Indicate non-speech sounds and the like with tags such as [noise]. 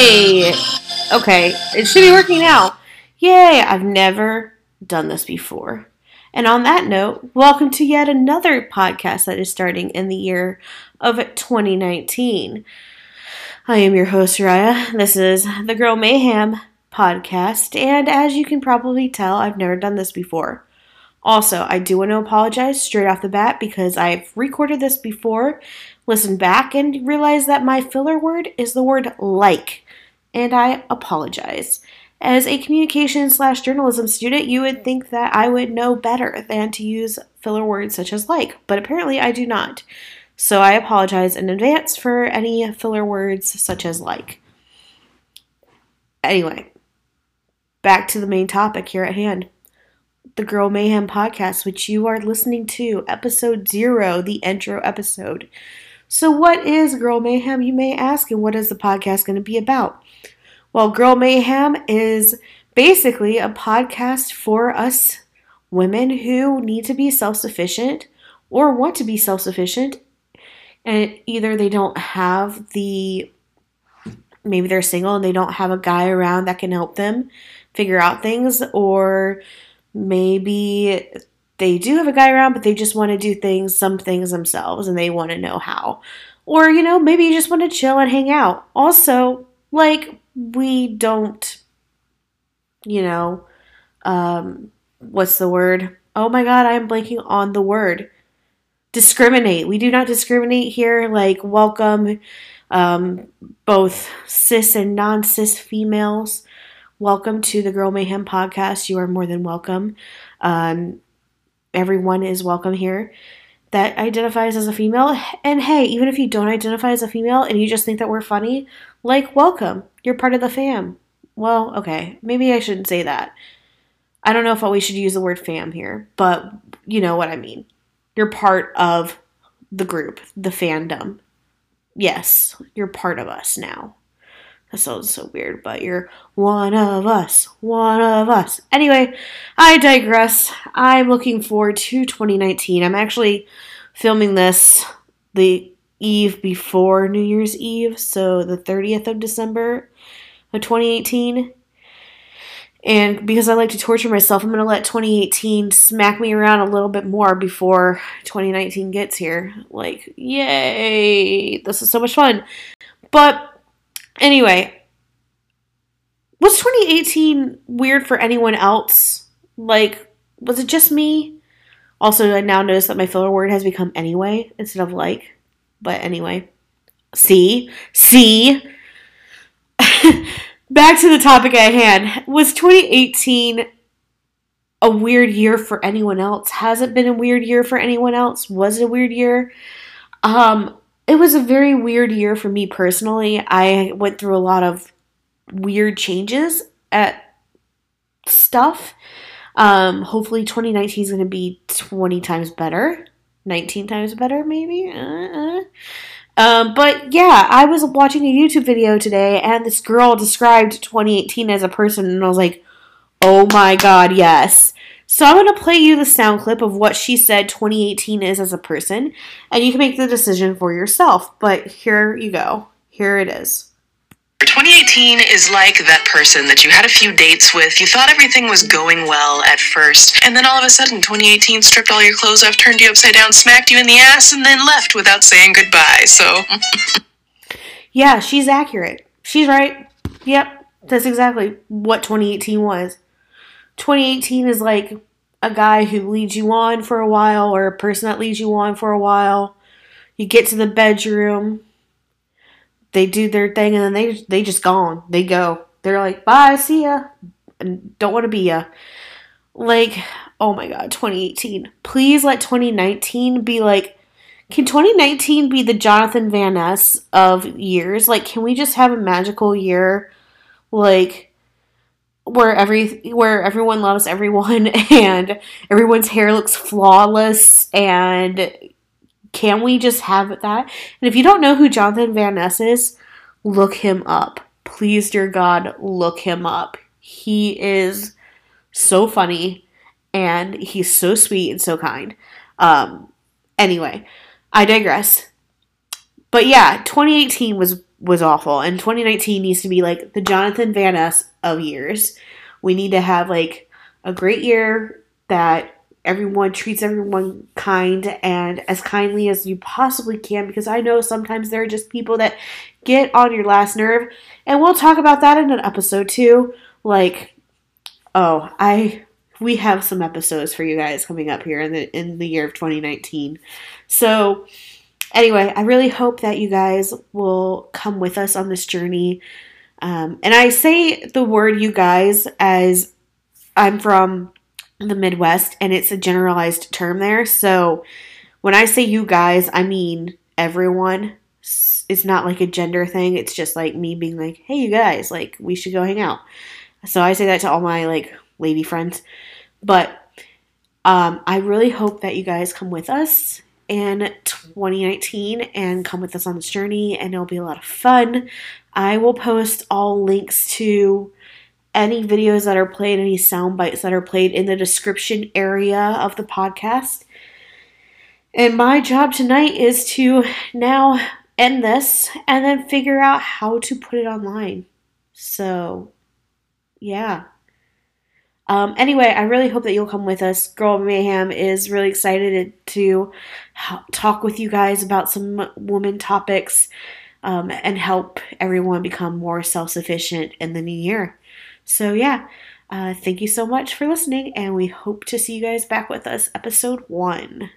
Okay, it should be working now. Yay, I've never done this before. And on that note, welcome to yet another podcast that is starting in the year of 2019. I am your host, Raya. This is the Girl Mayhem podcast, and as you can probably tell, I've never done this before. Also, I do want to apologize straight off the bat because I've recorded this before, listened back, and realized that my filler word is the word like, and I apologize. As a communication slash journalism student, you would think that I would know better than to use filler words such as like, but apparently I do not. So I apologize in advance for any filler words such as like. Anyway, back to the main topic here at hand the Girl Mayhem podcast, which you are listening to, episode zero, the intro episode. So, what is Girl Mayhem, you may ask, and what is the podcast going to be about? Well, Girl Mayhem is basically a podcast for us women who need to be self sufficient or want to be self sufficient and either they don't have the maybe they're single and they don't have a guy around that can help them figure out things or maybe they do have a guy around but they just want to do things some things themselves and they want to know how or you know maybe you just want to chill and hang out also like we don't you know um what's the word oh my god i'm blanking on the word discriminate. We do not discriminate here. Like, welcome um, both cis and non cis females. Welcome to the Girl Mayhem podcast. You are more than welcome. Um, everyone is welcome here that identifies as a female. And hey, even if you don't identify as a female and you just think that we're funny, like, welcome. You're part of the fam. Well, okay, maybe I shouldn't say that. I don't know if we should use the word fam here, but you know what I mean you're part of the group, the fandom. Yes, you're part of us now. That sounds so weird, but you're one of us, one of us. Anyway, I digress. I'm looking forward to 2019. I'm actually filming this the eve before New Year's Eve, so the 30th of December of 2018. And because I like to torture myself, I'm going to let 2018 smack me around a little bit more before 2019 gets here. Like, yay! This is so much fun. But anyway, was 2018 weird for anyone else? Like, was it just me? Also, I now notice that my filler word has become anyway instead of like. But anyway, see? See? [laughs] back to the topic at hand. Was 2018 a weird year for anyone else? Has it been a weird year for anyone else? Was it a weird year? Um, it was a very weird year for me personally. I went through a lot of weird changes at stuff. Um, hopefully 2019 is going to be 20 times better. 19 times better, maybe? Uh-uh. Um, but yeah, I was watching a YouTube video today and this girl described 2018 as a person, and I was like, oh my god, yes. So I'm going to play you the sound clip of what she said 2018 is as a person, and you can make the decision for yourself. But here you go. Here it is. 2018 is like that person that you had a few dates with. You thought everything was going well at first, and then all of a sudden, 2018 stripped all your clothes off, turned you upside down, smacked you in the ass, and then left without saying goodbye. So. [laughs] yeah, she's accurate. She's right. Yep, that's exactly what 2018 was. 2018 is like a guy who leads you on for a while, or a person that leads you on for a while. You get to the bedroom, they do their thing and then they they just gone. They go. They're like, bye, see ya. Don't want to be ya. Like, oh my god, 2018. Please let 2019 be like. Can 2019 be the Jonathan Van Ness of years? Like, can we just have a magical year, like where every where everyone loves everyone [laughs] and everyone's hair looks flawless and can we just have that? And if you don't know who Jonathan Van Ness is, look him up. Please, dear God, look him up. He is so funny and he's so sweet and so kind. Um, anyway, I digress. But yeah, 2018 was was awful. And 2019 needs to be like the Jonathan Van Ness of years. We need to have like a great year that everyone treats everyone kind and as kindly as you possibly can because I know sometimes there are just people that get on your last nerve and we'll talk about that in an episode too. Like oh, I we have some episodes for you guys coming up here in the in the year of 2019. So anyway, I really hope that you guys will come with us on this journey. Um, and I say the word you guys as I'm from the Midwest and it's a generalized term there. So when I say you guys, I mean everyone. It's not like a gender thing. It's just like me being like, hey, you guys, like, we should go hang out. So I say that to all my like lady friends. But um, I really hope that you guys come with us in 2019 and come with us on this journey, and it'll be a lot of fun. I will post all links to any videos that are played, any sound bites that are played in the description area of the podcast. And my job tonight is to now end this and then figure out how to put it online. So, yeah. Um, anyway, I really hope that you'll come with us. Girl Mayhem is really excited to talk with you guys about some woman topics um, and help everyone become more self sufficient in the new year. So, yeah, uh, thank you so much for listening, and we hope to see you guys back with us, episode one.